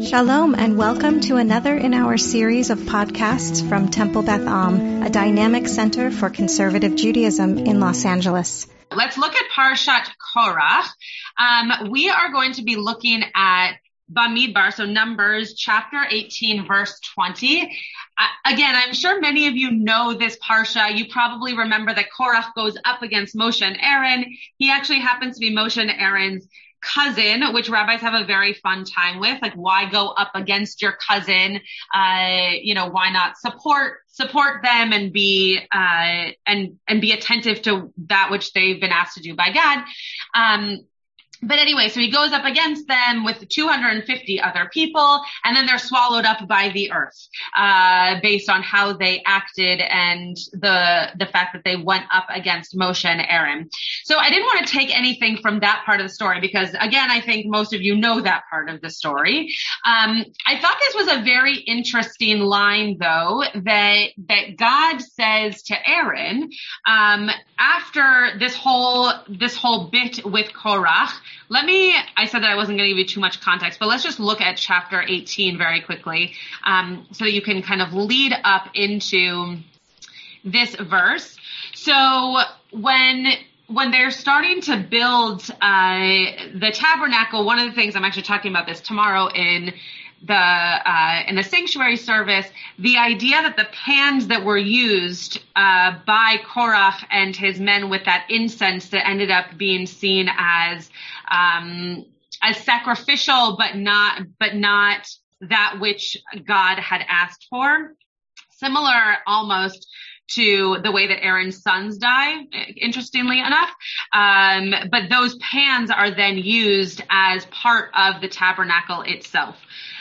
Shalom and welcome to another in our series of podcasts from Temple Beth Am, a dynamic center for conservative Judaism in Los Angeles. Let's look at Parashat Korach. Um, we are going to be looking at Bamidbar, so Numbers chapter 18, verse 20. Uh, again, I'm sure many of you know this Parsha. You probably remember that Korach goes up against Moshe and Aaron. He actually happens to be Moshe and Aaron's cousin, which rabbis have a very fun time with. Like, why go up against your cousin? Uh, you know, why not support support them and be uh, and and be attentive to that which they've been asked to do by God. Um, but anyway, so he goes up against them with 250 other people, and then they're swallowed up by the earth, uh, based on how they acted and the the fact that they went up against Moshe and Aaron. So I didn't want to take anything from that part of the story because, again, I think most of you know that part of the story. Um, I thought this was a very interesting line, though, that that God says to Aaron um, after this whole this whole bit with Korach. Let me, I said that I wasn't going to give you too much context, but let's just look at chapter 18 very quickly, um, so that you can kind of lead up into this verse. So when when they're starting to build uh, the tabernacle, one of the things I'm actually talking about this tomorrow in the uh, in the sanctuary service, the idea that the pans that were used uh, by Korach and his men with that incense that ended up being seen as um, as sacrificial, but not but not that which God had asked for. Similar almost to the way that Aaron's sons die, interestingly enough. Um, but those pans are then used as part of the tabernacle itself.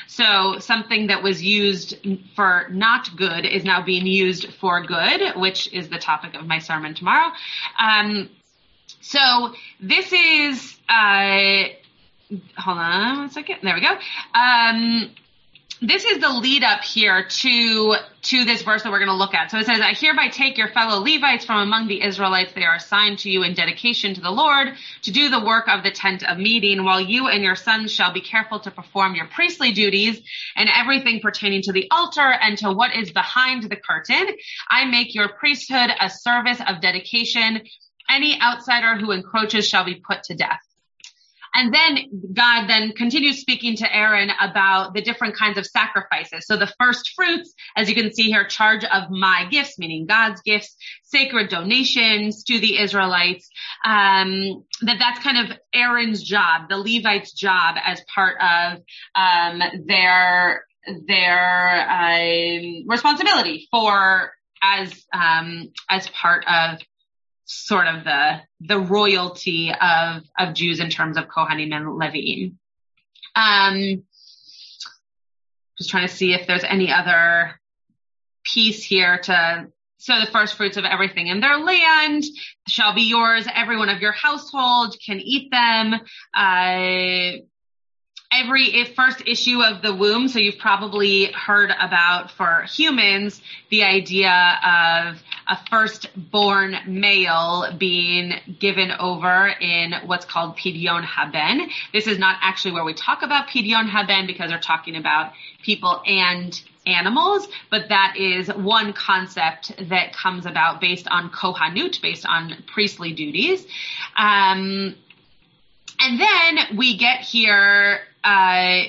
So something that was used for not good is now being used for good, which is the topic of my sermon tomorrow. Um, so this is, uh, hold on one second. There we go. Um, this is the lead up here to to this verse that we're going to look at. So it says, "I hereby take your fellow Levites from among the Israelites; they are assigned to you in dedication to the Lord to do the work of the tent of meeting. While you and your sons shall be careful to perform your priestly duties and everything pertaining to the altar and to what is behind the curtain. I make your priesthood a service of dedication. Any outsider who encroaches shall be put to death." And then God then continues speaking to Aaron about the different kinds of sacrifices. So the first fruits, as you can see here, charge of my gifts, meaning God's gifts, sacred donations to the Israelites, um, that that's kind of Aaron's job, the Levites' job as part of um, their their uh, responsibility for as um, as part of sort of the the royalty of of Jews in terms of Kohanim and Leviim. Um, just trying to see if there's any other piece here to so the first fruits of everything in their land shall be yours. Everyone of your household can eat them. Uh, every first issue of the womb. So you've probably heard about for humans the idea of a firstborn male being given over in what's called Pidyon Haben. This is not actually where we talk about Pidyon Haben because we're talking about people and animals, but that is one concept that comes about based on Kohanut, based on priestly duties. Um, and then we get here uh,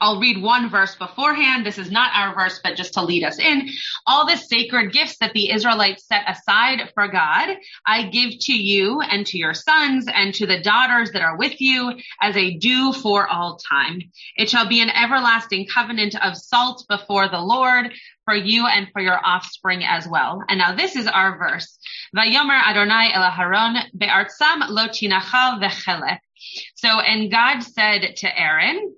I'll read one verse beforehand. This is not our verse, but just to lead us in. All the sacred gifts that the Israelites set aside for God, I give to you and to your sons and to the daughters that are with you as a due for all time. It shall be an everlasting covenant of salt before the Lord for you and for your offspring as well. And now this is our verse. Vayomer Adonai lo. So, and God said to Aaron,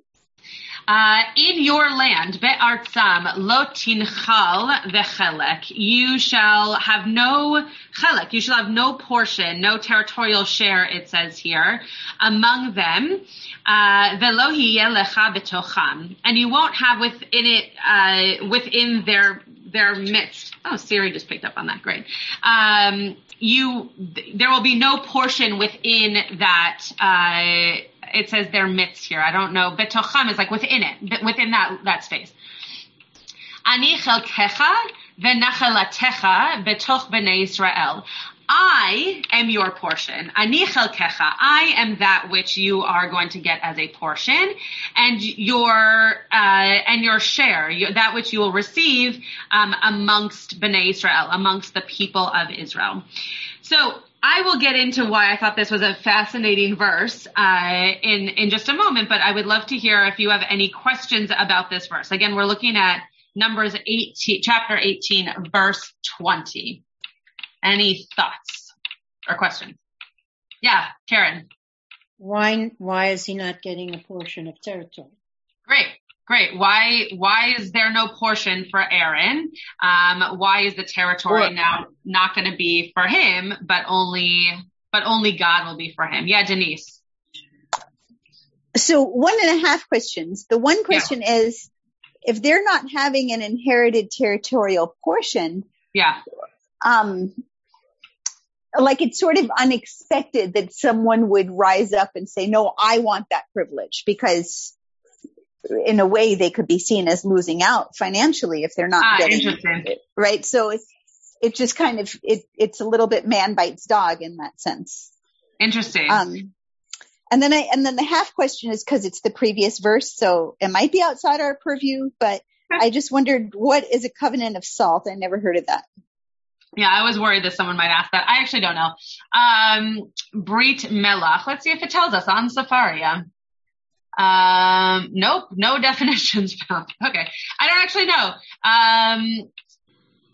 uh, in your land, be'artzam lo tinchal vechelek, you shall have no chelek, you shall have no portion, no territorial share, it says here, among them, uh, velo lecha betocham, and you won't have within it, uh, within their, their midst. Oh, Siri just picked up on that. Great. Um, you, there will be no portion within that, uh, it says their midst here. I don't know. Betocham is like within it, within that, that space. Ani chelkecha v'nachalatecha betoch b'nei Israel. I am your portion. Ani chelkecha. I am that which you are going to get as a portion, and your uh, and your share, your, that which you will receive um, amongst Bnei Israel, amongst the people of Israel. So I will get into why I thought this was a fascinating verse uh, in in just a moment, but I would love to hear if you have any questions about this verse. Again, we're looking at Numbers 18, chapter 18, verse 20. Any thoughts or questions? Yeah, Karen. Why, why is he not getting a portion of territory? Great. Great. Why, why is there no portion for Aaron? Um, why is the territory or, now not going to be for him, but only, but only God will be for him? Yeah, Denise. So one and a half questions. The one question yeah. is, if they're not having an inherited territorial portion, yeah, um, like it's sort of unexpected that someone would rise up and say, no, I want that privilege because in a way they could be seen as losing out financially if they're not ah, getting it. Right. So it's, it's just kind of, it, it's a little bit man bites dog in that sense. Interesting. Um, and then I, and then the half question is because it's the previous verse. So it might be outside our purview, but I just wondered what is a covenant of salt? I never heard of that. Yeah, I was worried that someone might ask that. I actually don't know. Um, Brit Melach. Let's see if it tells us on Sefaria. Um, nope, no definitions found. Okay. I don't actually know. Um,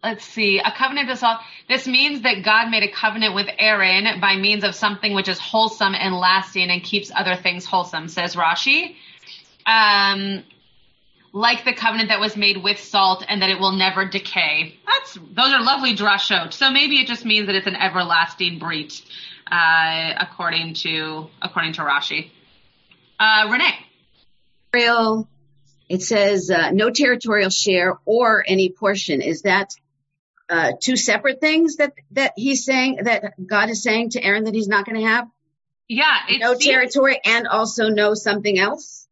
let's see. A covenant of salt. This means that God made a covenant with Aaron by means of something which is wholesome and lasting and keeps other things wholesome, says Rashi. Um, like the covenant that was made with salt and that it will never decay. That's, those are lovely drashot. So maybe it just means that it's an everlasting brit, uh, according to, according to Rashi. Uh, Renee. It says, uh, no territorial share or any portion. Is that, uh, two separate things that, that he's saying, that God is saying to Aaron that he's not going to have? Yeah. no seems- territory and also no something else?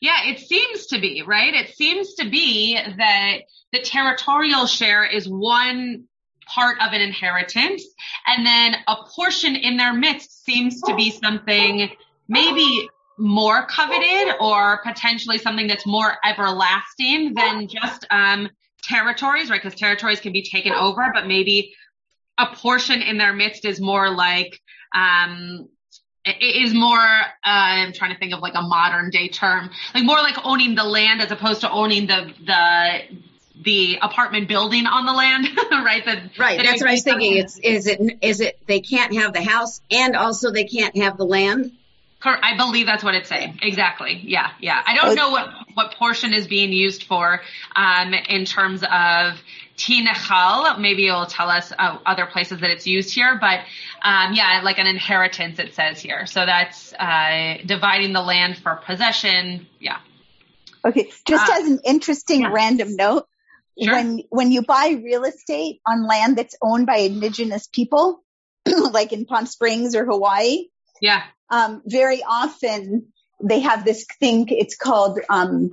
Yeah, it seems to be, right? It seems to be that the territorial share is one part of an inheritance and then a portion in their midst seems to be something maybe more coveted or potentially something that's more everlasting than just um, territories, right? Because territories can be taken over, but maybe a portion in their midst is more like um, is more uh, I'm trying to think of like a modern day term, like more like owning the land as opposed to owning the the the apartment building on the land, right? The, right. That's what I was thinking. It's is it is it they can't have the house and also they can't have the land. I believe that's what it's saying. Exactly. Yeah. Yeah. I don't know what, what portion is being used for, um, in terms of tinechal. Maybe it'll tell us uh, other places that it's used here, but, um, yeah, like an inheritance it says here. So that's, uh, dividing the land for possession. Yeah. Okay. Just uh, as an interesting yeah. random note, sure. when, when you buy real estate on land that's owned by indigenous people, like in Palm Springs or Hawaii, yeah um, very often they have this thing, it's called um,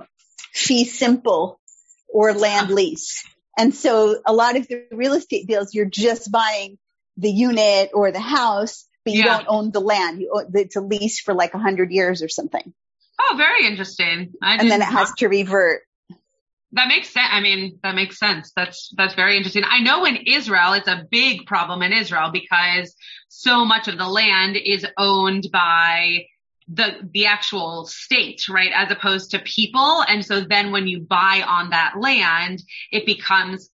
fee simple or land lease. And so a lot of the real estate deals, you're just buying the unit or the house, but you yeah. don't own the land. You own, it's a lease for like a hundred years or something. Oh, very interesting. and then it has to revert. That makes sense. I mean, that makes sense. That's, that's very interesting. I know in Israel, it's a big problem in Israel because so much of the land is owned by the, the actual state, right? As opposed to people. And so then when you buy on that land, it becomes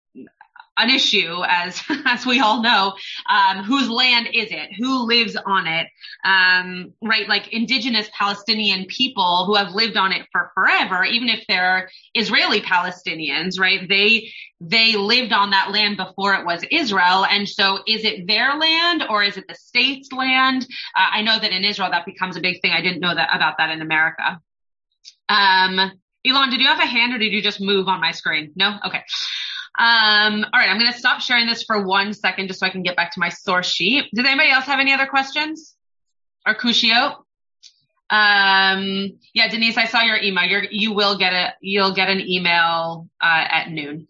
an issue as as we all know um, whose land is it? Who lives on it? Um, right? Like indigenous palestinian people who have lived on it for forever even if they're israeli palestinians right? They they lived on that land before it was israel. And so is it their land or is it the state's land? Uh, i know that in israel that becomes a big thing. I didn't know that about that in america. Um elon did you have a hand or did you just move on my screen? No? Okay um, all right, I'm going to stop sharing this for one second just so I can get back to my source sheet. Does anybody else have any other questions or Cushio? Um, yeah, Denise, I saw your email. You're, you will get a, you'll get an email, uh, at noon.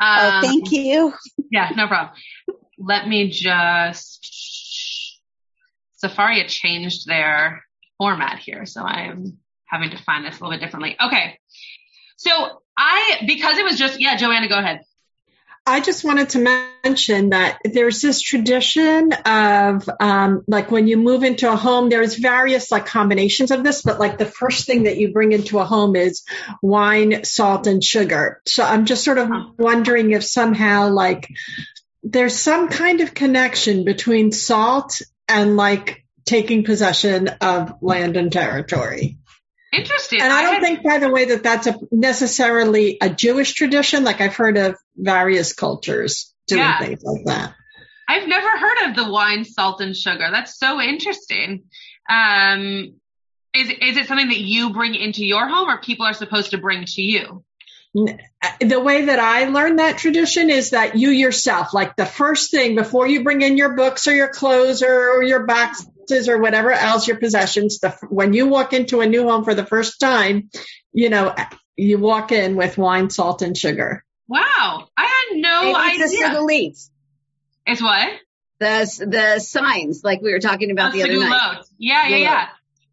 Um, oh, thank you. Yeah, no problem. Let me just, Sefaria changed their format here, so I'm having to find this a little bit differently. Okay. So I, because it was just, yeah, Joanna, go ahead. I just wanted to mention that there's this tradition of um, like when you move into a home, there's various like combinations of this, but like the first thing that you bring into a home is wine, salt, and sugar. So I'm just sort of wondering if somehow like there's some kind of connection between salt and like taking possession of land and territory. Interesting. And I don't think, by the way, that that's a necessarily a Jewish tradition. Like I've heard of various cultures doing Yeah. things like that. I've never heard of the wine, salt, and sugar. That's so interesting. Um, is is it something that you bring into your home, or people are supposed to bring to you? The way that I learned that tradition is that you yourself, like the first thing before you bring in your books or your clothes or, or your boxes or whatever else, your possessions, the, when you walk into a new home for the first time, you know, you walk in with wine, salt, and sugar. Wow, I had no Maybe it's a idea. segulit. It's what? The the signs like we were talking about Oh, the other night. Segulot. Yeah, yeah, Segulot. yeah.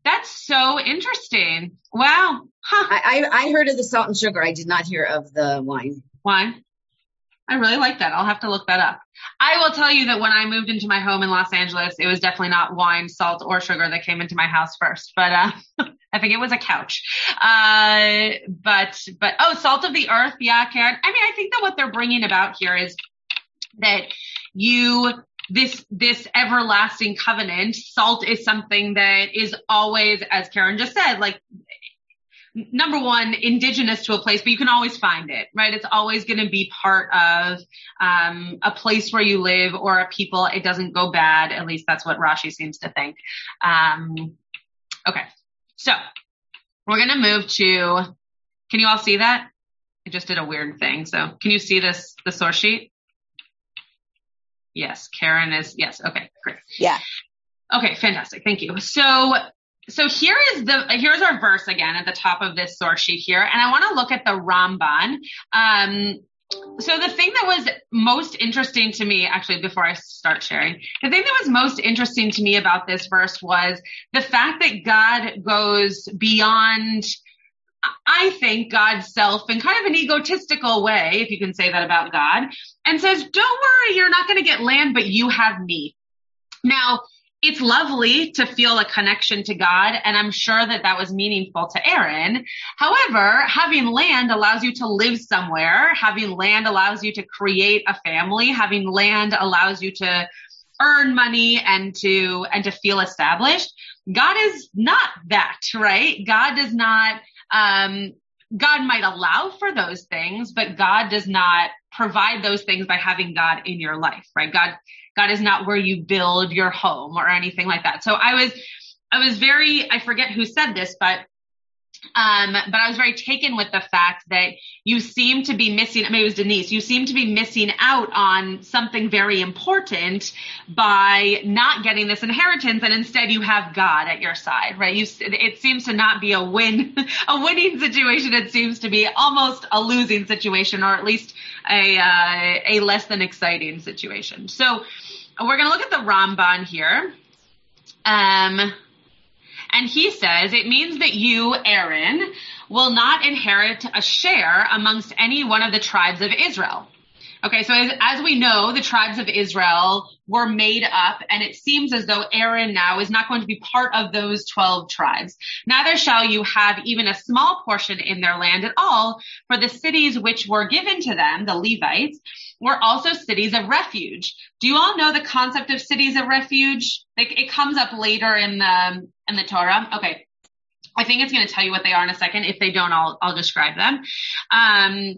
That's so interesting. Wow. Huh. I, I I heard of the salt and sugar. I did not hear of the wine. Wine. I really like that. I'll have to look that up. I will tell you that when I moved into my home in Los Angeles, it was definitely not wine, salt, or sugar that came into my house first, but, uh, I think it was a couch. Uh, but, but, oh, salt of the earth. Yeah, Karen. I mean, I think that what they're bringing about here is that you, this, this everlasting covenant, salt is something that is always, as Karen just said, like number one, indigenous to a place, but you can always find it, right? It's always going to be part of um, a place where you live or a people. It doesn't go bad. At least that's what Rashi seems to think. Um, okay, so we're going to move to. Can you all see that? I just did a weird thing. So can you see this the source sheet? Yes, Karen is. Yes. Okay, great. Yeah. Okay, fantastic. Thank you. So, so here is the, here's our verse again at the top of this source sheet here. And I want to look at the Ramban. Um, so the thing that was most interesting to me, actually, before I start sharing, the thing that was most interesting to me about this verse was the fact that God goes beyond, I think, God's self in kind of an egotistical way, if you can say that about God, and says, don't worry, you're not going to get land, but you have me. Now, it's lovely to feel a connection to God, and I'm sure that that was meaningful to Aaron. However, having land allows you to live somewhere. Having land allows you to create a family. Having land allows you to earn money and to, and to feel established. God is not that, right? God does not, um, God might allow for those things, but God does not provide those things by having God in your life, right? God, God is not where you build your home or anything like that. So I was, I was very, I forget who said this, but um, but I was very taken with the fact that you seem to be missing, maybe it was Denise, you seem to be missing out on something very important by not getting this inheritance and instead you have God at your side, right? You, it seems to not be a win, a winning situation. It seems to be almost a losing situation or at least a, uh, a less than exciting situation. So we're going to look at the Ramban here. Um, and he says, it means that you, Aaron, will not inherit a share amongst any one of the tribes of Israel. Okay, so as, as, we know, the tribes of Israel were made up, and it seems as though Aaron now is not going to be part of those 12 tribes. Neither shall you have even a small portion in their land at all, for the cities which were given to them, the Levites, were also cities of refuge. Do you all know the concept of cities of refuge? It, it comes up later in the in the Torah. Okay. I think it's going to tell you what they are in a second. If they don't, I'll, I'll describe them. Um,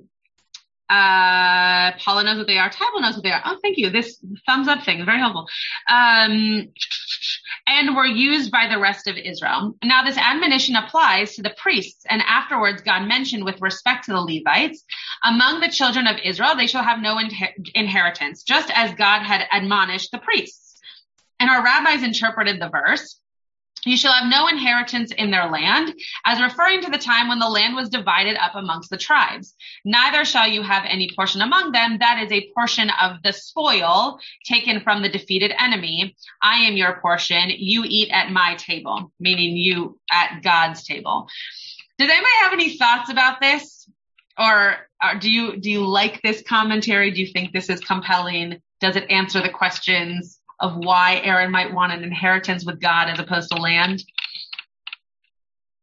uh, Paula knows what they are. Tyble knows what they are. Oh, thank you. This thumbs up thing is very helpful. Um, and were used by the rest of Israel. Now this admonition applies to the priests and afterwards God mentioned with respect to the Levites, among the children of Israel, they shall have no inher- inheritance, just as God had admonished the priests. And our rabbis interpreted the verse You shall have no inheritance in their land, as referring to the time when the land was divided up amongst the tribes. Neither shall you have any portion among them. That is a portion of the spoil taken from the defeated enemy. I am your portion. You eat at my table, meaning you at God's table. Does anybody have any thoughts about this? Or, or do you, do you like this commentary? Do you think this is compelling? Does it answer the questions? Of why Aaron might want an inheritance with God as opposed to land?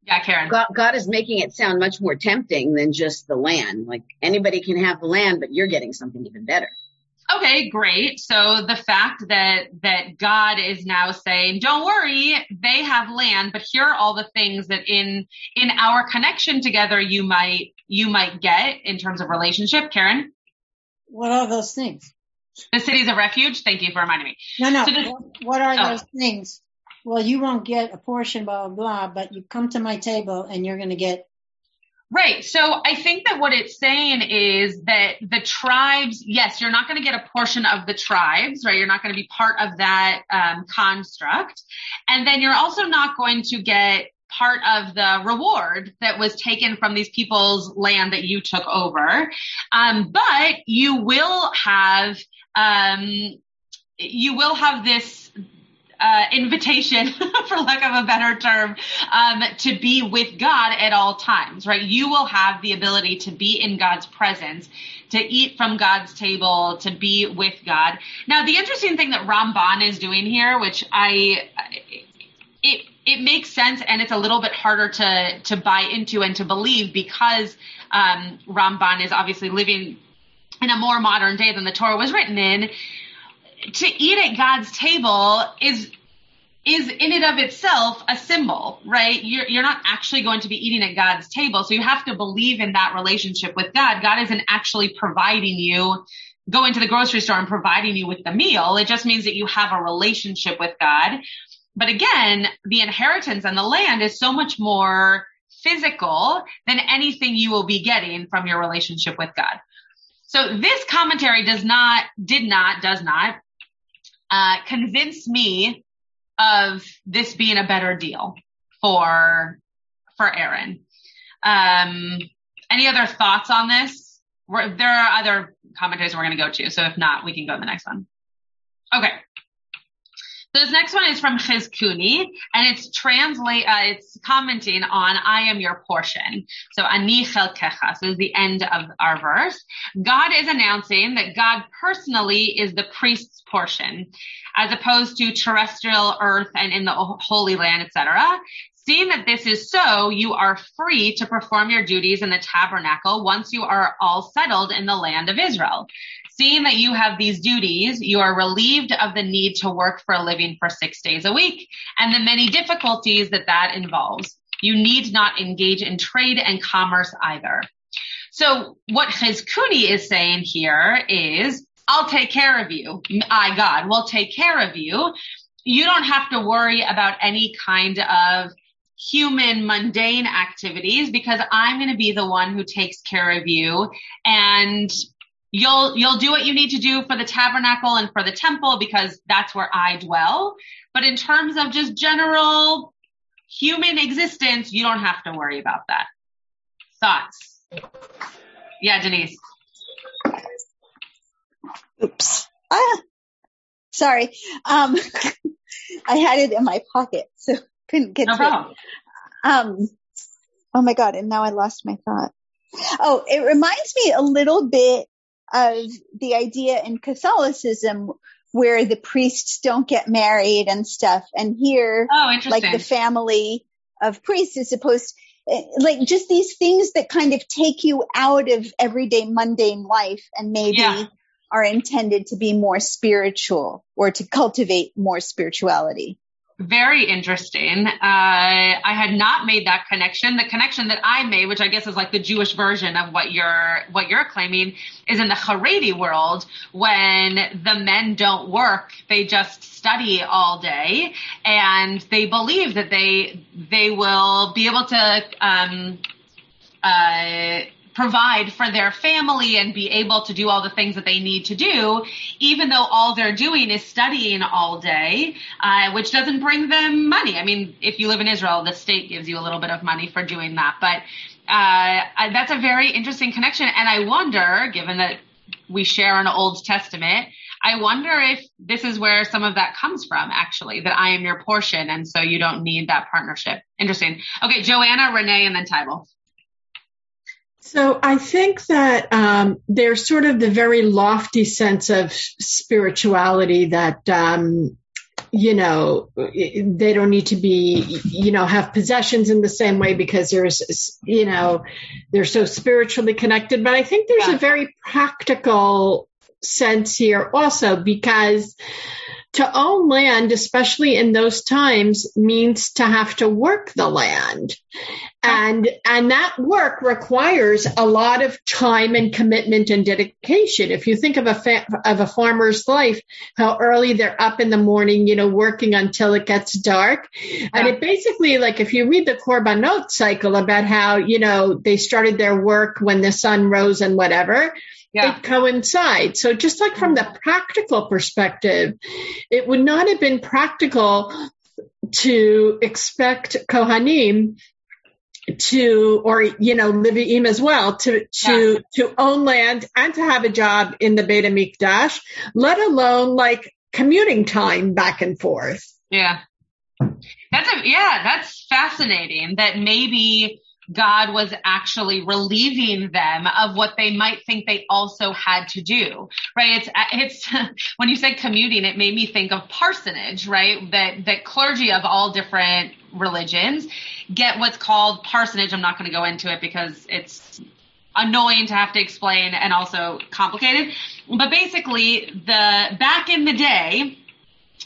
Yeah, Karen. God, God is making it sound much more tempting than just the land. Like anybody can have the land, but you're getting something even better. Okay, great. So the fact that, that God is now saying, don't worry, they have land, but here are all the things that in, in our connection together, you might, you might get in terms of relationship. Karen? What are those things? The cities of refuge. Thank you for reminding me. No, no. So what, what are oh. those things? Well, you won't get a portion, blah, blah, blah, but you come to my table and you're going to get. Right. So I think that what it's saying is that the tribes, yes, you're not going to get a portion of the tribes, right? You're not going to be part of that um, construct. And then you're also not going to get part of the reward that was taken from these people's land that you took over. Um, but you will have um, you will have this uh, invitation, for lack of a better term, um, to be with God at all times, right? You will have the ability to be in God's presence, to eat from God's table, to be with God. Now, the interesting thing that Ramban is doing here, which I, it, it makes sense and it's a little bit harder to, to buy into and to believe because, um, Ramban is obviously living in a more modern day than the Torah was written in, to eat at God's table is is in and of itself a symbol, right? You're, you're not actually going to be eating at God's table. So you have to believe in that relationship with God. God isn't actually providing you, going to the grocery store and providing you with the meal. It just means that you have a relationship with God. But again, the inheritance and the land is so much more physical than anything you will be getting from your relationship with God. So this commentary does not, did not, does not, uh, convince me of this being a better deal for, for Aaron. Um, any other thoughts on this? We're, there are other commentaries we're going to go to. So if not, we can go to the next one. Okay. So this next one is from Chizkuni, and it's translate, uh, it's commenting on I am your portion. So ani chelkecha. So is the end of our verse. God is announcing that God personally is the priest's portion, as opposed to terrestrial earth and in the Holy Land, etc. Seeing that this is so, you are free to perform your duties in the tabernacle once you are all settled in the land of Israel. Seeing that you have these duties, you are relieved of the need to work for a living for six days a week and the many difficulties that that involves. You need not engage in trade and commerce either. So what Chizkuni is saying here is, I'll take care of you. I, God, will take care of you. You don't have to worry about any kind of human mundane activities because I'm going to be the one who takes care of you and you'll you'll do what you need to do for the tabernacle and for the temple because that's where I dwell. But in terms of just general human existence, you don't have to worry about that. Thoughts? Yeah, Denise. Oops. Ah, sorry. Um, I had it in my pocket, so couldn't get no to problem. it. Um, oh my god, and now I lost my thought. Oh, it reminds me a little bit of the idea in Catholicism where the priests don't get married and stuff. And here, oh, like the family of priests is supposed like just these things that kind of take you out of everyday mundane life and maybe yeah. are intended to be more spiritual or to cultivate more spirituality very interesting. Uh, I had not made that connection. The connection that I made, which I guess is like the Jewish version of what you're what you're claiming, is in the Haredi world when the men don't work; they just study all day, and they believe that they they will be able to um, uh, provide for their family and be able to do all the things that they need to do, even though all they're doing is studying all day, uh, which doesn't bring them money. I mean, if you live in Israel, the state gives you a little bit of money for doing that, but uh, that's a very interesting connection. And I wonder, given that we share an Old Testament, I wonder if this is where some of that comes from, actually, that I am your portion, and so you don't need that partnership. Interesting. Okay, Joanna, Renee, and then Tybal. So I think that um, there's sort of the very lofty sense of spirituality that um, you know they don't need to be you know have possessions in the same way because there's you know they're so spiritually connected. But I think there's yeah. a very practical sense here also because to own land, especially in those times, means to have to work the land. And, and that work requires a lot of time and commitment and dedication. If you think of a, fa- of a farmer's life, how early they're up in the morning, you know, working until it gets dark. Yeah. And it basically, like, if you read the Korbanot cycle about how, you know, they started their work when the sun rose and whatever, yeah. it coincides. So just like from the mm. practical perspective, it would not have been practical to expect Kohanim to, or, you know, Leviim as well, to, to, yeah. to own land and to have a job in the Beit HaMikdash, let alone like commuting time back and forth. Yeah. That's a, yeah, that's fascinating that maybe God was actually relieving them of what they might think they also had to do, right? It's, it's, when you said commuting, it made me think of parsonage, right? That, that clergy of all different religions get what's called parsonage. I'm not going to go into it because it's annoying to have to explain and also complicated. But basically the, back in the day,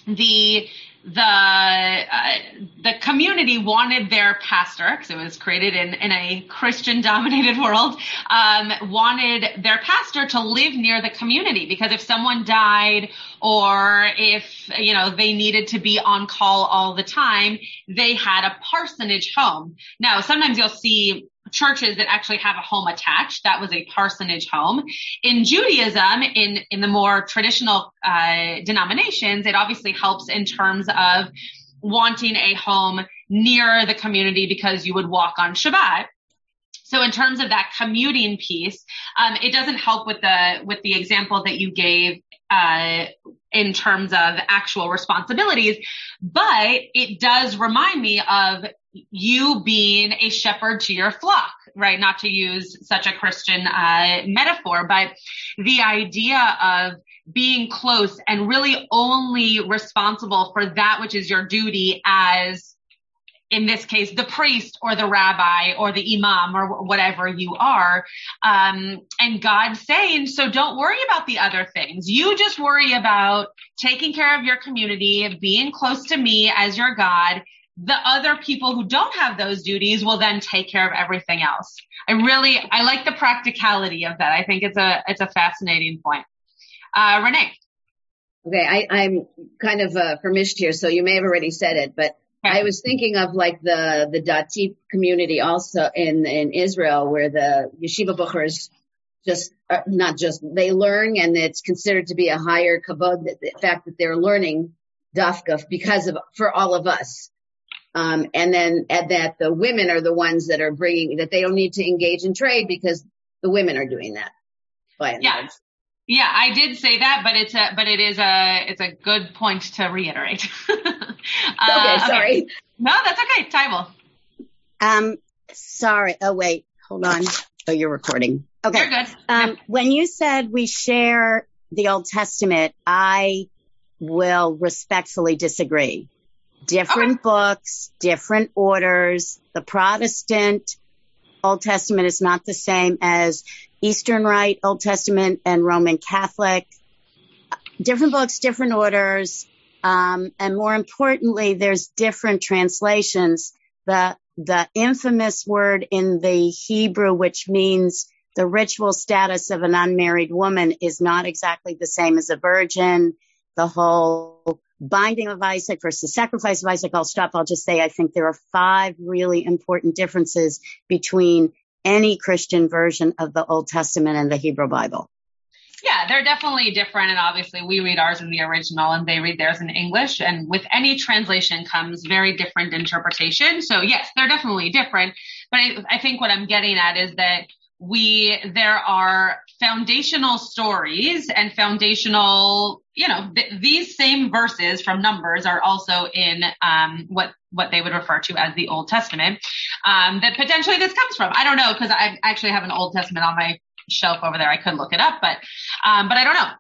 the, the uh, the community wanted their pastor because it was created in in a Christian dominated world um, wanted their pastor to live near the community. Because if someone died or if you know they needed to be on call all the time they had a parsonage home. Now sometimes you'll see churches that actually have a home attached. That was a parsonage home. In Judaism, in, in the more traditional uh, denominations, it obviously helps in terms of wanting a home near the community because you would walk on Shabbat. So in terms of that commuting piece, um, it doesn't help with the with the example that you gave uh, in terms of actual responsibilities, but it does remind me of you being a shepherd to your flock, right? Not to use such a Christian uh, metaphor, but the idea of being close and really only responsible for that which is your duty as in this case, the priest or the rabbi or the imam or whatever you are. Um, and God saying, so don't worry about the other things. You just worry about taking care of your community, being close to me as your God, the other people who don't have those duties will then take care of everything else. I really, I like the practicality of that. I think it's a, it's a fascinating point. Uh, Renee. Okay. I, am kind of, uh, permished here, so you may have already said it, but okay. I was thinking of like the, the Dati community also in, in Israel where the yeshiva buchers just, uh, not just, they learn and it's considered to be a higher kavod, the fact that they're learning dafka because of, for all of us. Um, and then and that the women are the ones that are bringing that they don't need to engage in trade because the women are doing that. By and yeah. Large. Yeah, I did say that, but it's a, but it is a, it's a good point to reiterate. uh, okay, sorry. Okay. No, that's okay. Tybal. Um, sorry. Oh, wait, hold on. Oh, you're recording. Okay. You're good. Um, yeah. when you said we share the Old Testament, I will respectfully disagree different okay. books, different orders. The Protestant Old Testament is not the same as Eastern Rite Old Testament and Roman Catholic. Different books, different orders. Um, and more importantly, there's different translations. The, the infamous word in the Hebrew, which means the ritual status of an unmarried woman is not exactly the same as a virgin. The whole binding of Isaac versus sacrifice of Isaac, I'll stop. I'll just say I think there are five really important differences between any Christian version of the Old Testament and the Hebrew Bible. Yeah, they're definitely different. And obviously we read ours in the original and they read theirs in English. And with any translation comes very different interpretation. So yes, they're definitely different. But I, I think what I'm getting at is that we, there are foundational stories and foundational, you know, th- these same verses from Numbers are also in, um, what, what they would refer to as the Old Testament, um, that potentially this comes from. I don't know, cause I actually have an Old Testament on my shelf over there. I could look it up, but, um, but I don't know.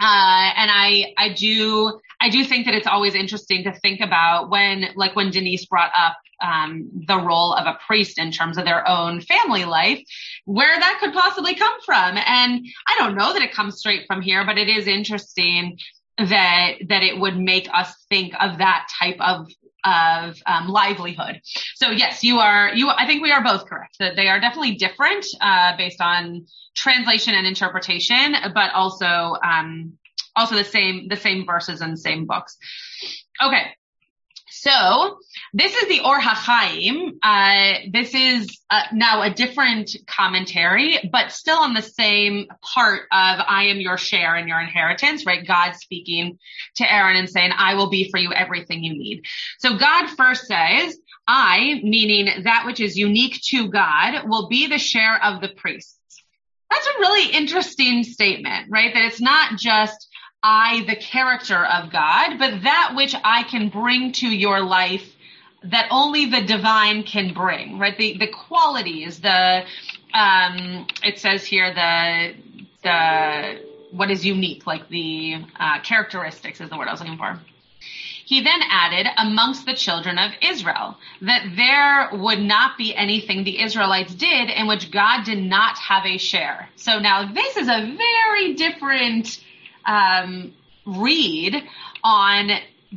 Uh, and I, I do, I do think that it's always interesting to think about when, like when Denise brought up, um, the role of a priest in terms of their own family life, where that could possibly come from. And I don't know that it comes straight from here, but it is interesting that, that it would make us think of that type of of um, livelihood. So yes, you are. You, I think we are both correct that they are definitely different uh, based on translation and interpretation, but also um, also the same the same verses and same books. Okay, so this is the Or HaChaim. Uh, this is uh, now a different commentary, but still on the same part of I am your share and your inheritance, right? God speaking to Aaron and saying, I will be for you everything you need. So God first says, I, meaning that which is unique to God, will be the share of the priests. That's a really interesting statement, right? That it's not just I, the character of God, but that which I can bring to your life that only the divine can bring, right? The, the qualities, the, um, it says here the, the, what is unique, like the, uh, characteristics is the word I was looking for. He then added amongst the children of Israel that there would not be anything the Israelites did in which God did not have a share. So now this is a very different um, read on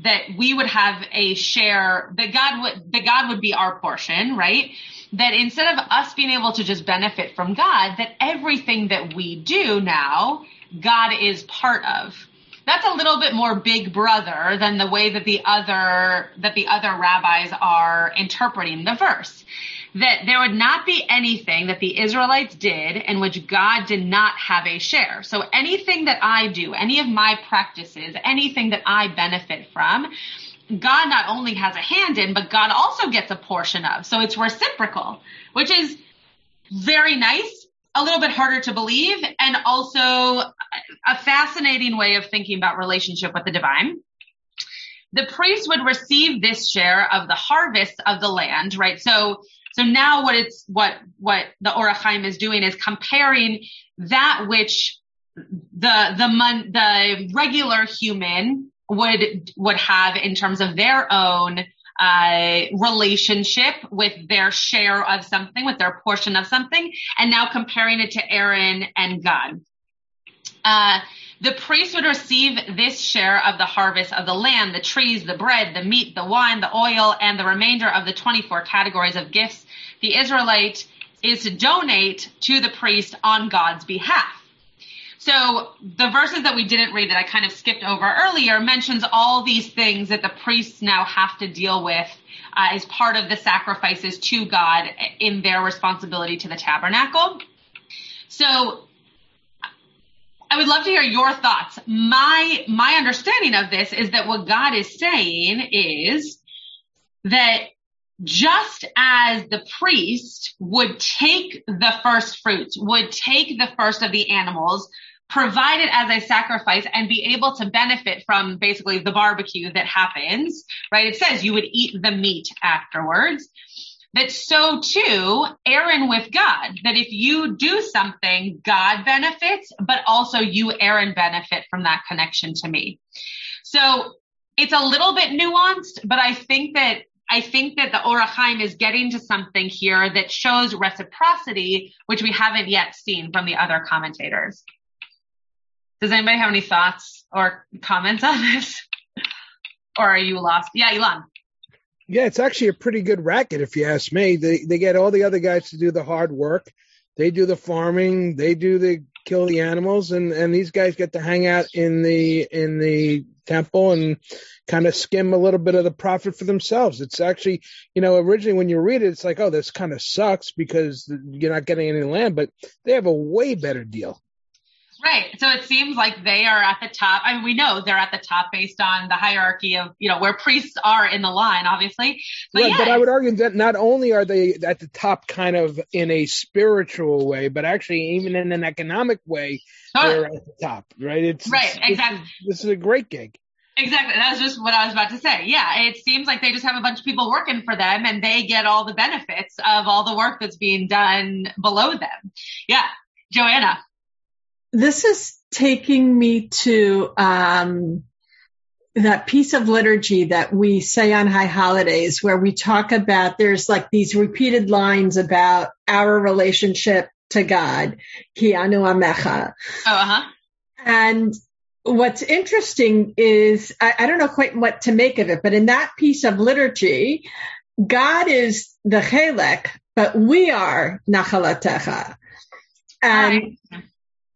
that we would have a share that God would that God would be our portion, right? That instead of us being able to just benefit from God, that everything that we do now, God is part of. That's a little bit more big brother than the way that the other that the other rabbis are interpreting the verse that there would not be anything that the Israelites did in which God did not have a share. So anything that I do, any of my practices, anything that I benefit from, God not only has a hand in, but God also gets a portion of. So it's reciprocal, which is very nice, a little bit harder to believe, and also a fascinating way of thinking about relationship with the divine the priest would receive this share of the harvest of the land, right? So so now what it's, what, what the Or HaChaim is doing is comparing that which the, the mon, the regular human would, would have in terms of their own, uh, relationship with their share of something, with their portion of something, and now comparing it to Aaron and God. Uh, the priest would receive this share of the harvest of the land, the trees, the bread, the meat, the wine, the oil, and the remainder of the 24 categories of gifts the Israelite is to donate to the priest on God's behalf. So the verses that we didn't read that I kind of skipped over earlier mentions all these things that the priests now have to deal with uh, as part of the sacrifices to God in their responsibility to the tabernacle. So I would love to hear your thoughts. My, my understanding of this is that what God is saying is that just as the priest would take the first fruits, would take the first of the animals, provide it as a sacrifice and be able to benefit from basically the barbecue that happens, right? It says you would eat the meat afterwards. That so too, Aaron with God, that if you do something, God benefits, but also you, Aaron, benefit from that connection to me. So it's a little bit nuanced, but I think that I think that the Or HaChaim is getting to something here that shows reciprocity, which we haven't yet seen from the other commentators. Does anybody have any thoughts or comments on this? or are you lost? Yeah, Elon. Yeah, it's actually a pretty good racket if you ask me. They they get all the other guys to do the hard work. They do the farming, they do the kill the animals, and and these guys get to hang out in the in the temple and kind of skim a little bit of the profit for themselves. It's actually, you know, originally when you read it, it's like, oh, this kind of sucks because you're not getting any land, but they have a way better deal. Right. So it seems like they are at the top. I mean, we know they're at the top based on the hierarchy of, you know, where priests are in the line, obviously. But, yeah, but I would argue that not only are they at the top kind of in a spiritual way, but actually even in an economic way, they're at the top, right? It's right. Exactly. This is, this is a great gig. Exactly. That was just what I was about to say. Yeah. It seems like they just have a bunch of people working for them and they get all the benefits of all the work that's being done below them. Yeah. Joanna this is taking me to um, that piece of liturgy that we say on high holidays where we talk about there's like these repeated lines about our relationship to God, Ki anu amecha. Oh, uh-huh. And what's interesting is I, I, don't know quite what to make of it, but in that piece of liturgy, God is the chelek, but we are nachalatecha. And right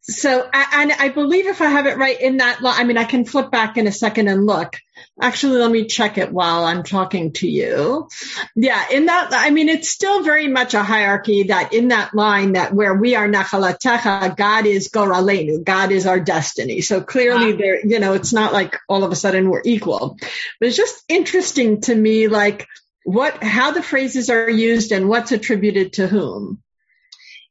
so, and I believe if I have it right in that, I mean, I can flip back in a second and look. Actually, let me check it while I'm talking to you. Yeah, in that, I mean, it's still very much a hierarchy that in that line that where we are nachalatecha, God is goralenu, God is our destiny. So clearly wow. there, you know, it's not like all of a sudden we're equal. But it's just interesting to me, like what, how the phrases are used and what's attributed to whom.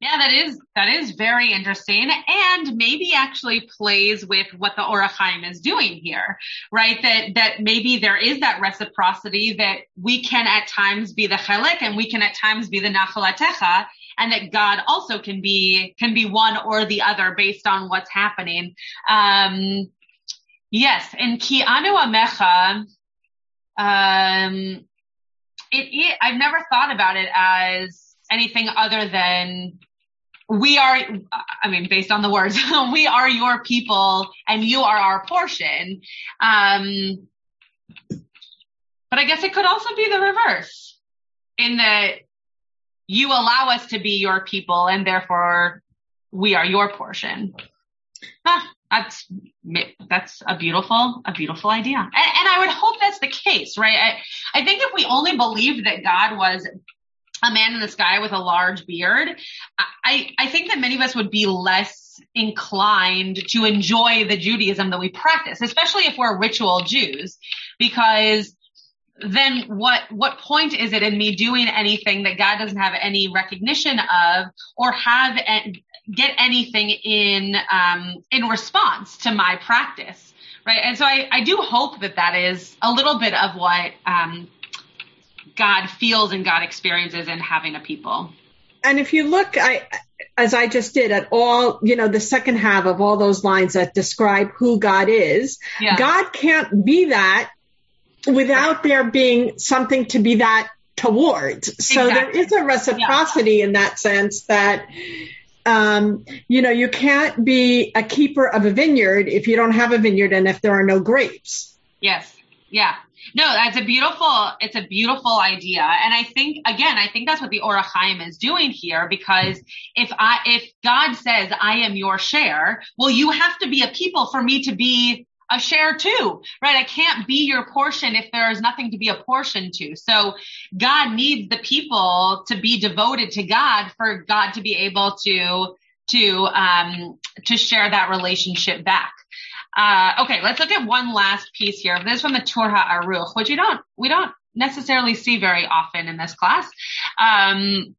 Yeah, that is that is very interesting, and maybe actually plays with what the Or HaChaim is doing here, right? That that maybe there is that reciprocity that we can at times be the chelek and we can at times be the nachalatecha, and that God also can be can be one or the other based on what's happening. Um, yes, in Ki anu amecha, um, it, it I've never thought about it as anything other than we are, I mean, based on the words, we are your people and you are our portion. Um, but I guess it could also be the reverse in that you allow us to be your people and therefore we are your portion. Ah, that's, that's a beautiful, a beautiful idea. And, and, I would hope that's the case, right? I, I think if we only believed that God was a man in the sky with a large beard, I, I think that many of us would be less inclined to enjoy the Judaism that we practice, especially if we're ritual Jews, because then what what point is it in me doing anything that God doesn't have any recognition of or have get anything in um, in response to my practice, right? And so I, I do hope that that is a little bit of what um, God feels and God experiences in having a people. And if you look, I, as I just did at all, you know, the second half of all those lines that describe who God is, yeah. God can't be that without there being something to be that towards. So exactly. there is a reciprocity yeah. in that sense that, um, you know, you can't be a keeper of a vineyard if you don't have a vineyard and if there are no grapes. Yes. Yeah. No, that's a beautiful, it's a beautiful idea. And I think, again, I think that's what the Or HaChaim is doing here because if I, if God says I am your share, well, you have to be a people for me to be a share too, right? I can't be your portion if there is nothing to be a portion to. So God needs the people to be devoted to God for God to be able to, to, um, to share that relationship back. Uh, okay, let's look at one last piece here. This is from the Tur Aruch, which we don't, we don't necessarily see very often in this class. Um,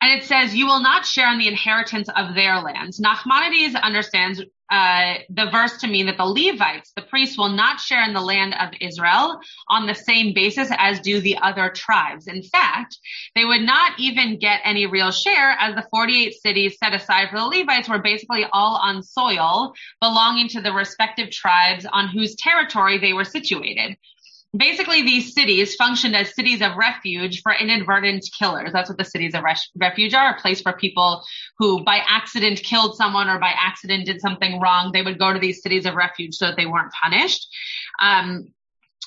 and it says, you will not share in the inheritance of their lands. Nachmanides understands uh, the verse to mean that the Levites, the priests, will not share in the land of Israel on the same basis as do the other tribes. In fact, they would not even get any real share as the 48 cities set aside for the Levites were basically all on soil belonging to the respective tribes on whose territory they were situated basically these cities functioned as cities of refuge for inadvertent killers. That's what the cities of refuge are, a place for people who by accident killed someone or by accident did something wrong. They would go to these cities of refuge so that they weren't punished. Um,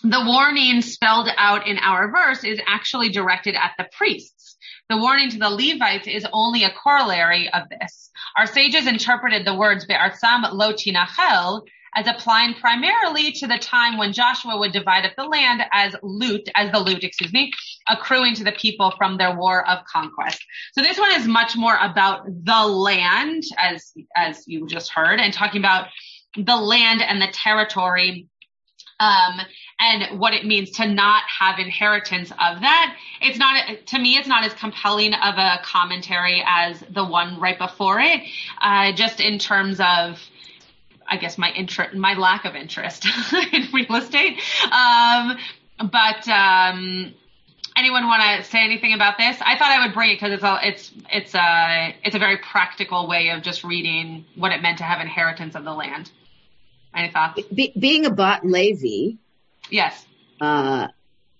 the warning spelled out in our verse is actually directed at the priests. The warning to the Levites is only a corollary of this. Our sages interpreted the words Be'artzam lo tinachel as applying primarily to the time when Joshua would divide up the land as loot, as the loot, excuse me, accruing to the people from their war of conquest. So this one is much more about the land, as, as you just heard, and talking about the land and the territory um, and what it means to not have inheritance of that. It's not, to me, it's not as compelling of a commentary as the one right before it, uh, just in terms of, I guess my interest, my lack of interest in real estate. Um, but, um, anyone want to say anything about this? I thought I would bring it because it's a, it's, it's a, it's a very practical way of just reading what it meant to have inheritance of the land. Any thoughts? Be, being a Bat Levi. Yes. Uh,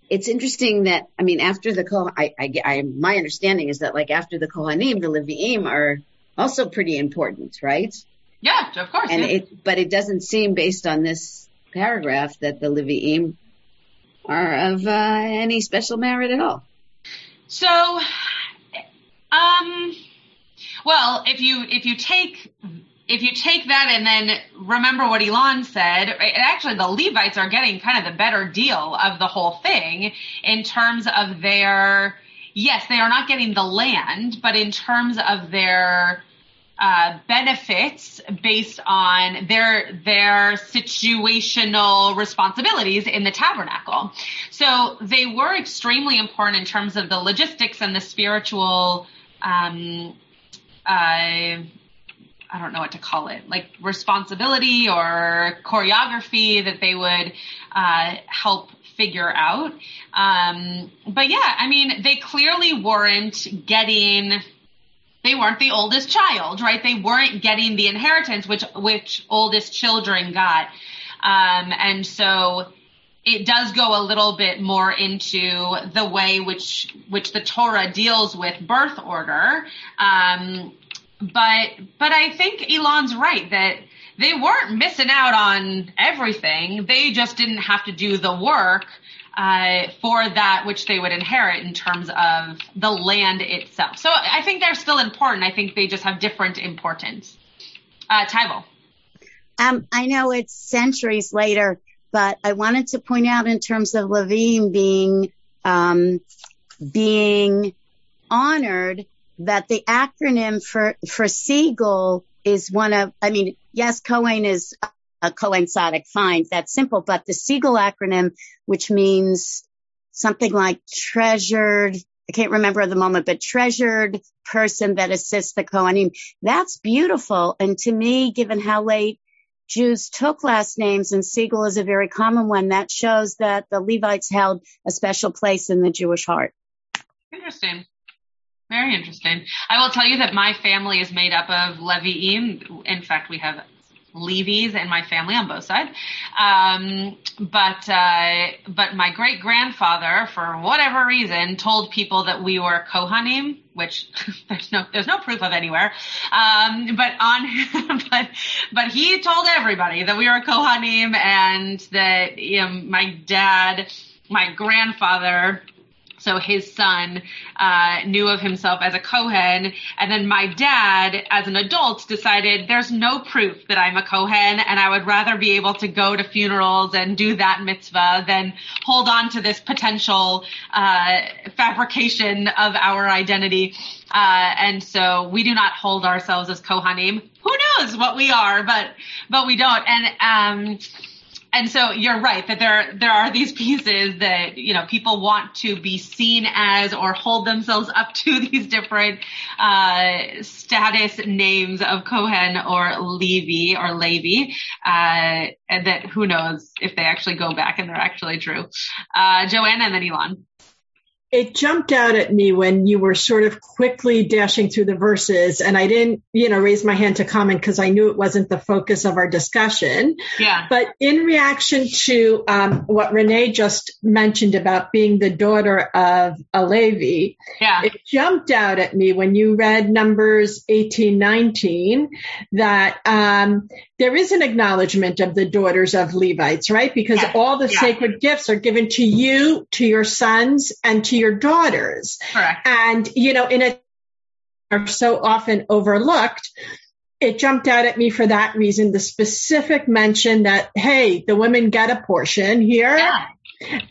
it's interesting that, I mean, after the Koh, I, I, I, my understanding is that like after the Kohanim, the Leviim are also pretty important, right? Yeah, of course. And yeah. it, but it doesn't seem based on this paragraph that the Leviim are of uh, any special merit at all. So, um, well, if you if you take if you take that and then remember what Elon said, actually the Levites are getting kind of the better deal of the whole thing in terms of their, yes, they are not getting the land, but in terms of their uh, benefits based on their their situational responsibilities in the tabernacle. So they were extremely important in terms of the logistics and the spiritual um, uh, I don't know what to call it, like responsibility or choreography that they would uh, help figure out. Um, but yeah, I mean, they clearly weren't getting. They weren't the oldest child, right? They weren't getting the inheritance which which oldest children got, um, and so it does go a little bit more into the way which which the Torah deals with birth order. Um, but but I think Elon's right that they weren't missing out on everything. They just didn't have to do the work uh, for that which they would inherit in terms of the land itself. So I think they're still important. I think they just have different importance. Uh. Um, I know it's centuries later, but I wanted to point out in terms of Levine being um, being honored that the acronym for for Siegel is one of. I mean, yes, Cohen is a Cohen Tzaddik, fine, that's simple. But the Siegel acronym, which means something like treasured. I can't remember at the moment, but treasured person that assists the Kohanim. That's beautiful. And to me, given how late Jews took last names and Siegel is a very common one, that shows that the Levites held a special place in the Jewish heart. Interesting. Very interesting. I will tell you that my family is made up of Levi'im. In fact, we have Levies in my family on both sides. Um, but uh, but my great grandfather, for whatever reason, told people that we were Kohanim, which there's no there's no proof of anywhere. Um, but on but but he told everybody that we were Kohanim and that you know, my dad, my grandfather so his son uh, knew of himself as a Kohen, and then my dad, as an adult, decided there's no proof that I'm a Kohen, and I would rather be able to go to funerals and do that mitzvah than hold on to this potential uh, fabrication of our identity. Uh, and so we do not hold ourselves as Kohanim. Who knows what we are, but but we don't. And um, and so you're right that there there are these pieces that you know people want to be seen as or hold themselves up to these different uh, status names of Cohen or Levy or Levy, uh, and that who knows if they actually go back and they're actually true. Uh, Joanna and then Elon it jumped out at me when you were sort of quickly dashing through the verses and I didn't, you know, raise my hand to comment because I knew it wasn't the focus of our discussion. Yeah. But in reaction to um, what Renee just mentioned about being the daughter of a Levi, yeah. it jumped out at me when you read Numbers 18, 19 that um, there is an acknowledgement of the daughters of Levites, right? Because Yeah. all the Yeah. sacred gifts are given to you, to your sons, and to your daughters. Correct. And, you know, in a are so often overlooked. It jumped out at me for that reason, the specific mention that, hey, the women get a portion here. Yeah.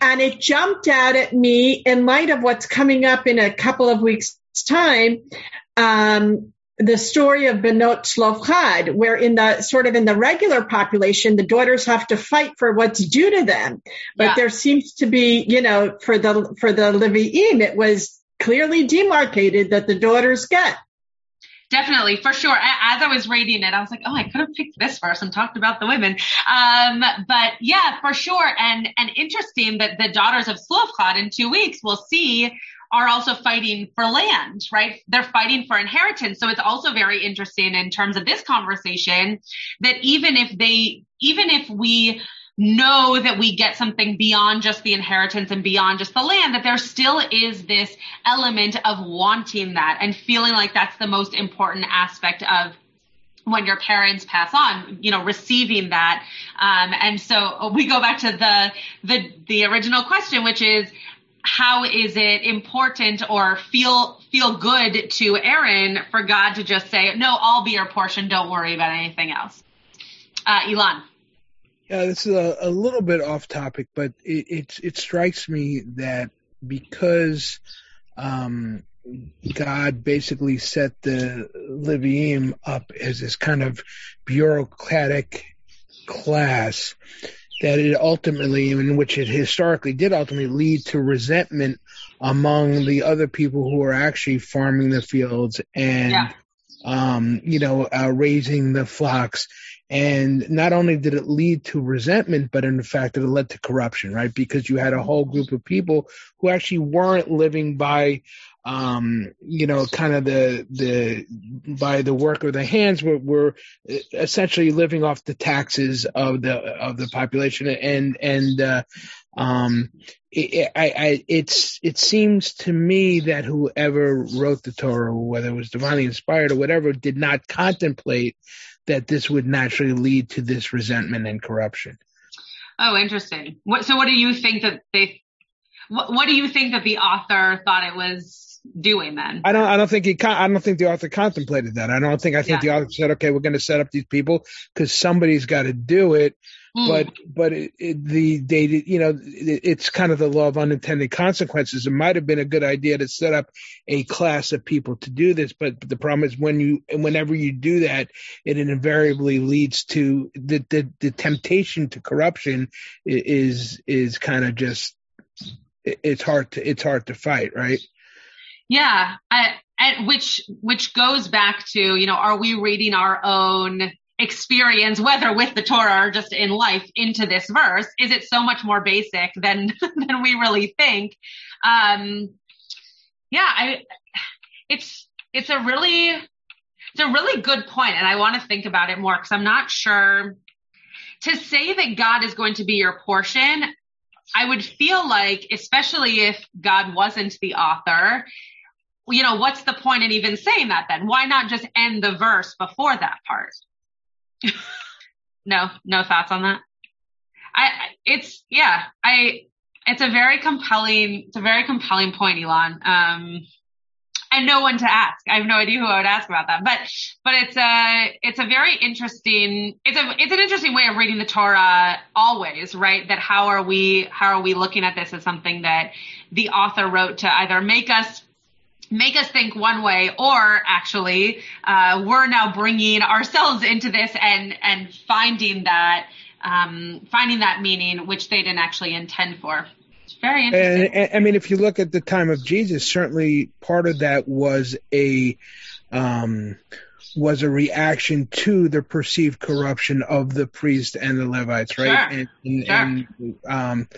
And it jumped out at me in light of what's coming up in a couple of weeks time. Um, the story of Benot Tzelofchad, where in the sort of in the regular population, the daughters have to fight for what's due to them. But Yeah. there seems to be, you know, for the, for the Levi'im, it was clearly demarcated that the daughters get. Definitely, for sure. As I was reading it, I was like, oh, I could have picked this verse and talked about the women. Um, but yeah, for sure. And, and interesting that the daughters of Tzelofchad in two weeks we'll see are also fighting for land, right? They're fighting for inheritance. So it's also very interesting in terms of this conversation that even if they, even if we know that we get something beyond just the inheritance and beyond just the land, that there still is this element of wanting that and feeling like that's the most important aspect of when your parents pass on, you know, receiving that. Um, and so we go back to the, the, the original question, which is, how is it important or feel feel good to Aaron for God to just say, "No, I'll be your portion. Don't worry about anything else." Uh, Elon. Yeah, this is a, a little bit off topic, but it, it it strikes me that because um, God basically set the Leviim up as this kind of bureaucratic class, that it ultimately, in which it historically did ultimately lead to resentment among the other people who are actually farming the fields and Yeah. um, you know, uh, raising the flocks. And not only did it lead to resentment, but in fact, it led to corruption, right? Because you had a whole group of people who actually weren't living by, um, you know, kind of the, the, by the work of the hands, we're essentially living off the taxes of the, of the population. And, and, uh, um, it, I, I, it's, it seems to me that whoever wrote the Torah, whether it was divinely inspired or whatever, did not contemplate that this would naturally lead to this resentment and corruption. Oh, interesting. What, so what do you think that they, what, what do you think that the author thought it was doing then? I don't, I don't think he, con- I don't think the author contemplated that. I don't think, I think Yeah. the author said, okay, we're going to set up these people because somebody's got to do it. Hmm. but but it, it, the they you know it, it's kind of the law of unintended consequences. It might have been a good idea to set up a class of people to do this, but the problem is when you whenever you do that, it invariably leads to the the, the temptation to corruption is is kind of just it- it's hard to it's hard to fight, right? Yeah, I, and which which goes back to you know, are we reading our own experience, whether with the Torah or just in life, into this verse? Is it so much more basic than than we really think? Um, yeah, I, it's it's a really it's a really good point, and I want to think about it more because I'm not sure. To say that God is going to be your portion, I would feel like, especially if God wasn't the author, you know, what's the point in even saying that then? Why not just end the verse before that part? no, no thoughts on that. I, it's, yeah, I, it's a very compelling, it's a very compelling point, Elon. Um, and no one to ask. I have no idea who I would ask about that, but, but it's a, it's a very interesting, it's a, it's an interesting way of reading the Torah always, right? That how are we, how are we looking at this as something that the author wrote to either make us make us think one way or actually uh, we're now bringing ourselves into this and and finding that um, finding that meaning which they didn't actually intend for it's very interesting And, and I mean, if you look at the time of Jesus, certainly part of that was a um, was a reaction to the perceived corruption of the priest and the Levites, right? Sure. And, and, Sure. and um,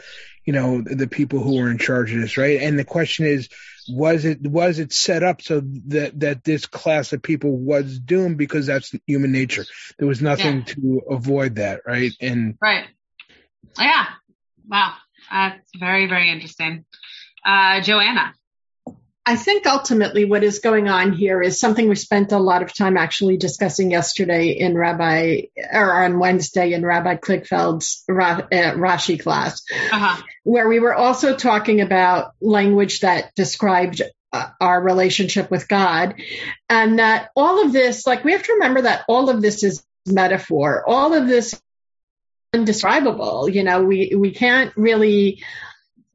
you know the people who were in charge of this, right? And the question is, was it was it set up so that that this class of people was doomed because that's human nature? There was nothing to avoid that, right? And right. Yeah. Wow. That's very very interesting. Uh, joanna I think ultimately what is going on here is something we spent a lot of time actually discussing yesterday in Rabbi, or on Wednesday in Rabbi Kligfeld's uh, Rashi class, uh-huh. where we were also talking about language that described uh, our relationship with God. And that all of this, like we have to remember that all of this is metaphor. All of this indescribable. You know, we, we can't really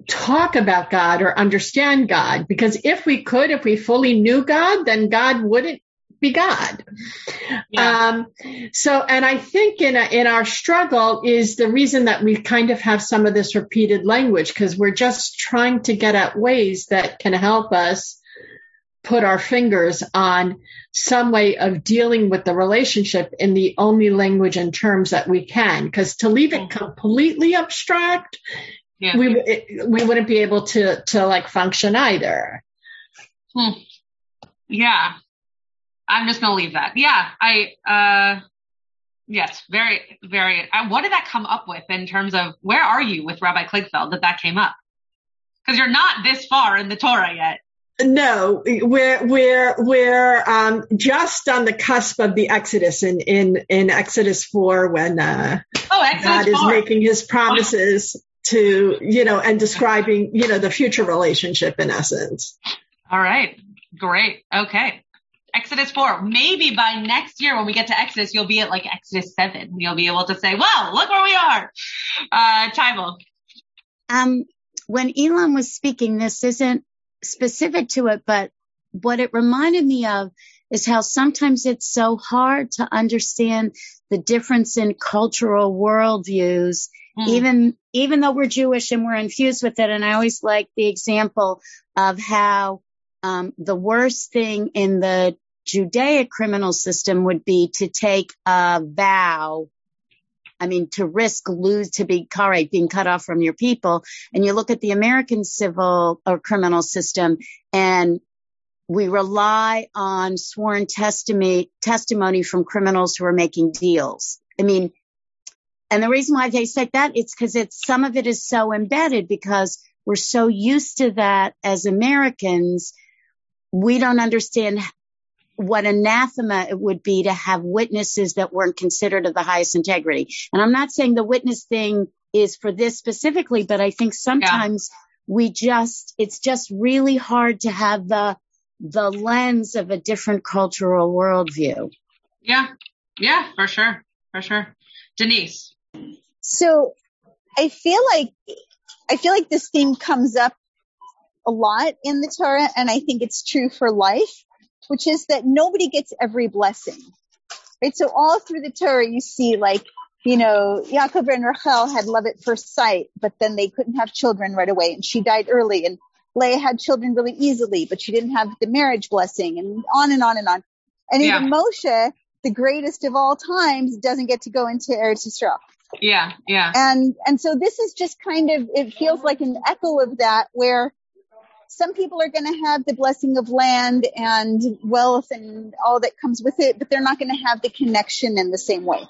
talk about God or understand God because if we could, if we fully knew God, then God wouldn't be God. Yeah. Um, so, and I think in a, in our struggle is the reason that we kind of have some of this repeated language because we're just trying to get at ways that can help us put our fingers on some way of dealing with the relationship in the only language and terms that we can. Because to leave it mm-hmm. completely abstract, yeah. we it, we wouldn't be able to to like function either. Hmm. Yeah, I'm just gonna leave that. Yeah, I uh, yes, very very. Uh, what did that come up with in terms of where are you with Rabbi Kligfeld that that came up? Because you're not this far in the Torah yet. No, we're we're we're um, just on the cusp of the Exodus in in, in Exodus four when uh, oh, Exodus God 4. is making His promises to you know and describing you know the future relationship in essence. All right, great, okay. Exodus 4. Maybe by next year when we get to Exodus, you'll be at like Exodus 7. You'll be able to say, well, look where we are. Uh, Tybal. Um, when Elon was speaking, this isn't specific to it, but what it reminded me of is how sometimes it's so hard to understand the difference in cultural worldviews, mm. even, even though we're Jewish and we're infused with it. And I always like the example of how, um, the worst thing in the Judaic criminal system would be to take a vow I mean, to risk lose, to be correct, being cut off from your people. And you look at the American civil or criminal system and we rely on sworn testimony, testimony from criminals who are making deals. I mean, and the reason why they say that, it's because it's, some of it is so embedded because we're so used to that as Americans. We don't understand what anathema it would be to have witnesses that weren't considered of the highest integrity. And I'm not saying the witness thing is for this specifically, but I think sometimes yeah. we just, it's just really hard to have the, the lens of a different cultural worldview. Yeah. Yeah, for sure. For sure. Denise. So I feel like, I feel like this theme comes up a lot in the Torah and I think it's true for life which is that nobody gets every blessing. Right? So all through the Torah, you see like, you know, Yaakov and Rachel had love at first sight, but then they couldn't have children right away and she died early and Leah had children really easily, but she didn't have the marriage blessing and on and on and on. And yeah. even Moshe, the greatest of all times, doesn't get to go into Eretz Yisrael. Yeah, yeah. And, and so this is just kind of, it feels like an echo of that where some people are going to have the blessing of land and wealth and all that comes with it, but they're not going to have the connection in the same way.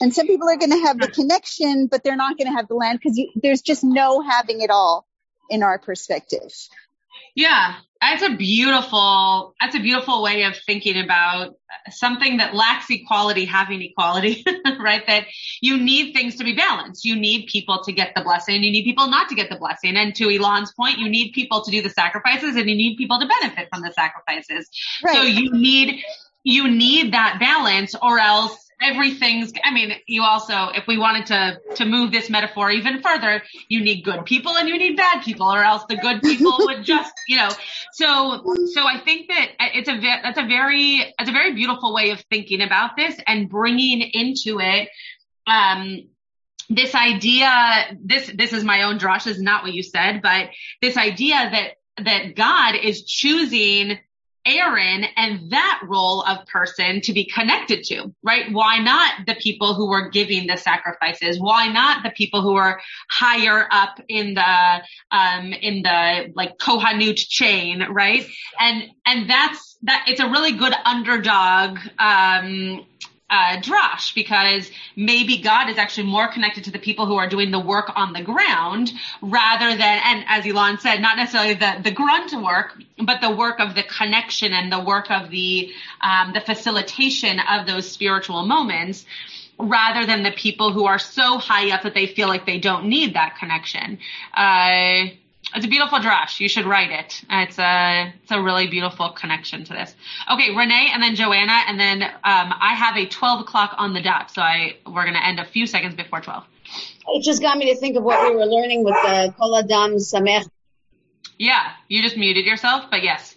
And some people are going to have the connection, but they're not going to have the land because there's just no having it all in our perspective. Yeah, that's a beautiful, that's a beautiful way of thinking about something that lacks equality having equality, right? That you need things to be balanced. You need people to get the blessing. You need people not to get the blessing. And to Elon's point, you need people to do the sacrifices and you need people to benefit from the sacrifices. Right. So you need, you need that balance or else everything's i mean you also if we wanted to to move this metaphor even further you need good people and you need bad people or else the good people would just you know. So so i think that it's a that's a very it's a very beautiful way of thinking about this and bringing into it um this idea this this is my own drush is not what you said but this idea that that god is choosing Aaron and that role of person to be connected to, right? Why not the people who were giving the sacrifices? Why not the people who are higher up in the, um, in the like Kohanut chain, right? And, and that's, that, it's a really good underdog, um, uh, drash because maybe God is actually more connected to the people who are doing the work on the ground rather than, and as Elon said, not necessarily the, the grunt work, but the work of the connection and the work of the, um, the facilitation of those spiritual moments rather than the people who are so high up that they feel like they don't need that connection. Uh, it's a beautiful drash. You should write it. It's a it's a really beautiful connection to this. Okay, Renee, and then Joanna, and then um, I have a 12 o'clock on the dot, so I we're gonna end a few seconds before 12. It just got me to think of what we were learning with the Kol Adam Samech. Yeah, you just muted yourself, but yes.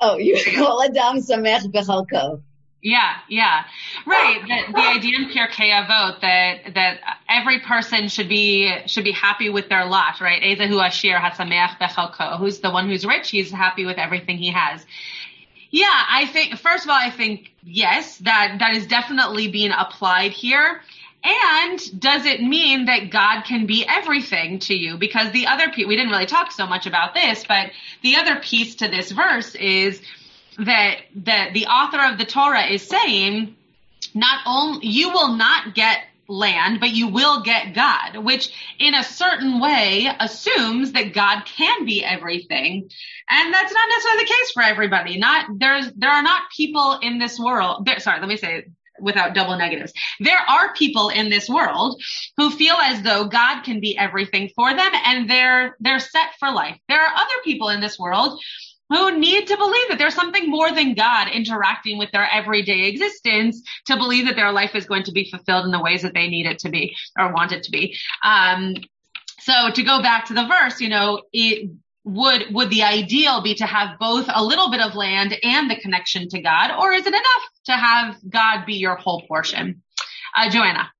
Oh, you Kol Adam Samech Bechalko. Yeah, yeah, right. The, the idea in Pirkei Avot that that every person should be should be happy with their lot, right? Ezehu Ashir Hasameach Bechalko. Who's the one who's rich? He's happy with everything he has. Yeah, I think first of all, I think yes, that that is definitely being applied here. And does it mean that God can be everything to you? Because the other piece, we didn't really talk so much about this, but the other piece to this verse is that the author of the Torah is saying, not only you will not get land, but you will get God, which in a certain way assumes that God can be everything. And that's not necessarily the case for everybody. Not there's there are not people in this world. There, sorry, let me say it without double negatives. There are people in this world who feel as though God can be everything for them and they're they're set for life. There are other people in this world who need to believe that there's something more than God interacting with their everyday existence to believe that their life is going to be fulfilled in the ways that they need it to be or want it to be. Um, so to go back to the verse, you know, it would would the ideal be to have both a little bit of land and the connection to God, or is it enough to have God be your whole portion? Uh, Joanna.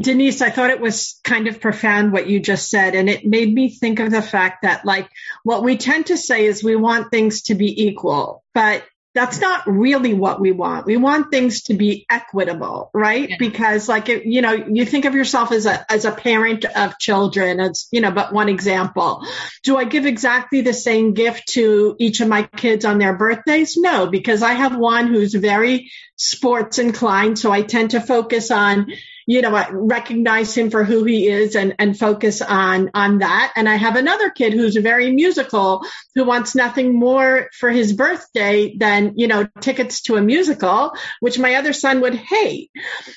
Denise, I thought it was kind of profound what you just said. And it made me think of the fact that like what we tend to say is we want things to be equal, but that's not really what we want. We want things to be equitable, right? Yeah. Because like, you know, you think of yourself as a, as a parent of children as, you know, but one example. Do I give exactly the same gift to each of my kids on their birthdays? No, because I have one who's very sports inclined. So I tend to focus on, you know, I recognize him for who he is and, and focus on, on that. And I have another kid who's very musical who wants nothing more for his birthday than, you know, tickets to a musical, which my other son would hate.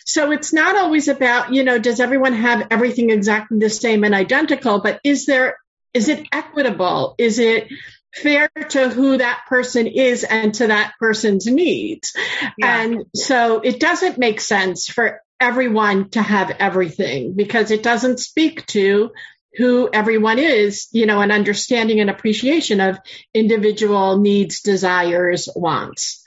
So it's not always about, you know, does everyone have everything exactly the same and identical, but is there, is it equitable? Is it, fair to who that person is and to that person's needs. Yeah. And so it doesn't make sense for everyone to have everything because it doesn't speak to who everyone is, you know, an understanding and appreciation of individual needs, desires, wants.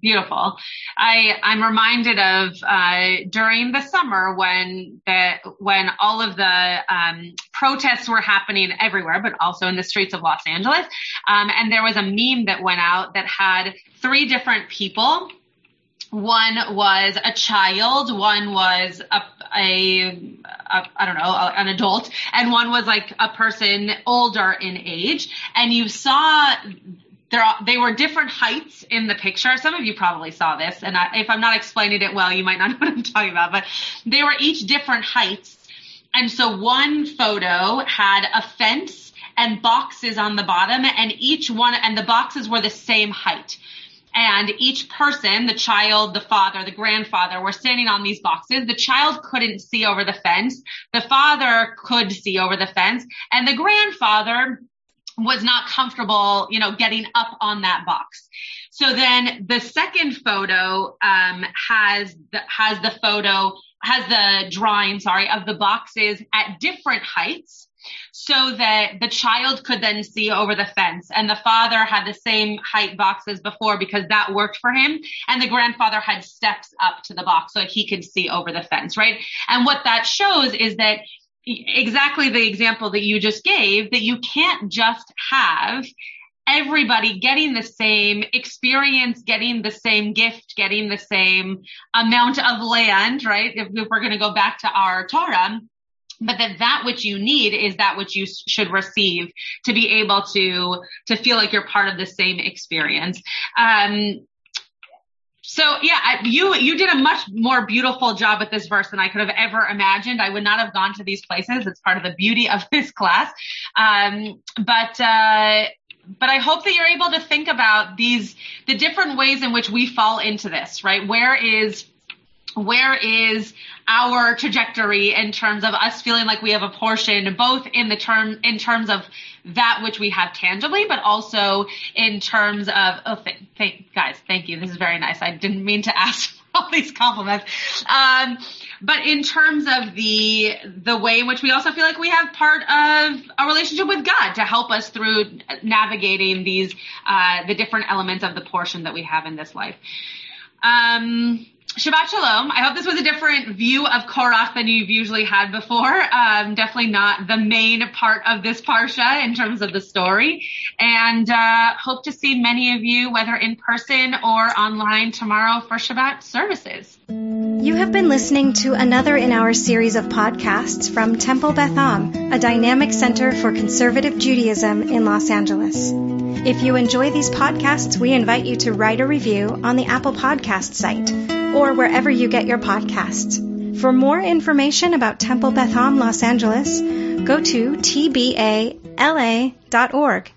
Beautiful. I, I'm reminded of, uh, during the summer when the, when all of the, um, protests were happening everywhere, but also in the streets of Los Angeles. Um, and there was a meme that went out that had three different people one was a child, one was a, a, a I don't know, an adult, and one was like a person older in age. And you saw there, they were different heights in the picture. Some of you probably saw this, and I, if I'm not explaining it well, you might not know what I'm talking about, but they were each different heights. And so one photo had a fence and boxes on the bottom, and each one, and the boxes were the same height and each person, the child, the father, the grandfather, were standing on these boxes. The child couldn't see over the fence. The father could see over the fence and the grandfather was not comfortable, you know, getting up on that box. So then the second photo, um, has the, has the photo, has the drawing, sorry, of the boxes at different heights so that the child could then see over the fence and the father had the same height box as before because that worked for him and the grandfather had steps up to the box so he could see over the fence, right? And what that shows is that exactly the example that you just gave that you can't just have everybody getting the same experience, getting the same gift, getting the same amount of land, right? If, if we're going to go back to our Torah, but that that which you need is that which you should receive to be able to to feel like you're part of the same experience um So yeah, you you did a much more beautiful job with this verse than I could have ever imagined. I would not have gone to these places. It's part of the beauty of this class. Um, but uh, but I hope that you're able to think about these the different ways in which we fall into this. Right? Where is where is our trajectory in terms of us feeling like we have a portion, both in the term, in terms of that which we have tangibly, but also in terms of, oh, th- th- guys, thank you. This is very nice. I didn't mean to ask all these compliments. Um, but in terms of the the way in which we also feel like we have part of a relationship with God to help us through navigating these uh, the different elements of the portion that we have in this life. Um, Shabbat Shalom. I hope this was a different view of Korach than you've usually had before. Um, definitely not the main part of this Parsha in terms of the story. And uh, hope to see many of you, whether in person or online tomorrow for Shabbat services. You have been listening to another in our series of podcasts from Temple Beth Am, a dynamic center for conservative Judaism in Los Angeles. If you enjoy these podcasts, we invite you to write a review on the Apple Podcast site or wherever you get your podcasts. For more information about Temple Beth Am Los Angeles, go to tbala.org.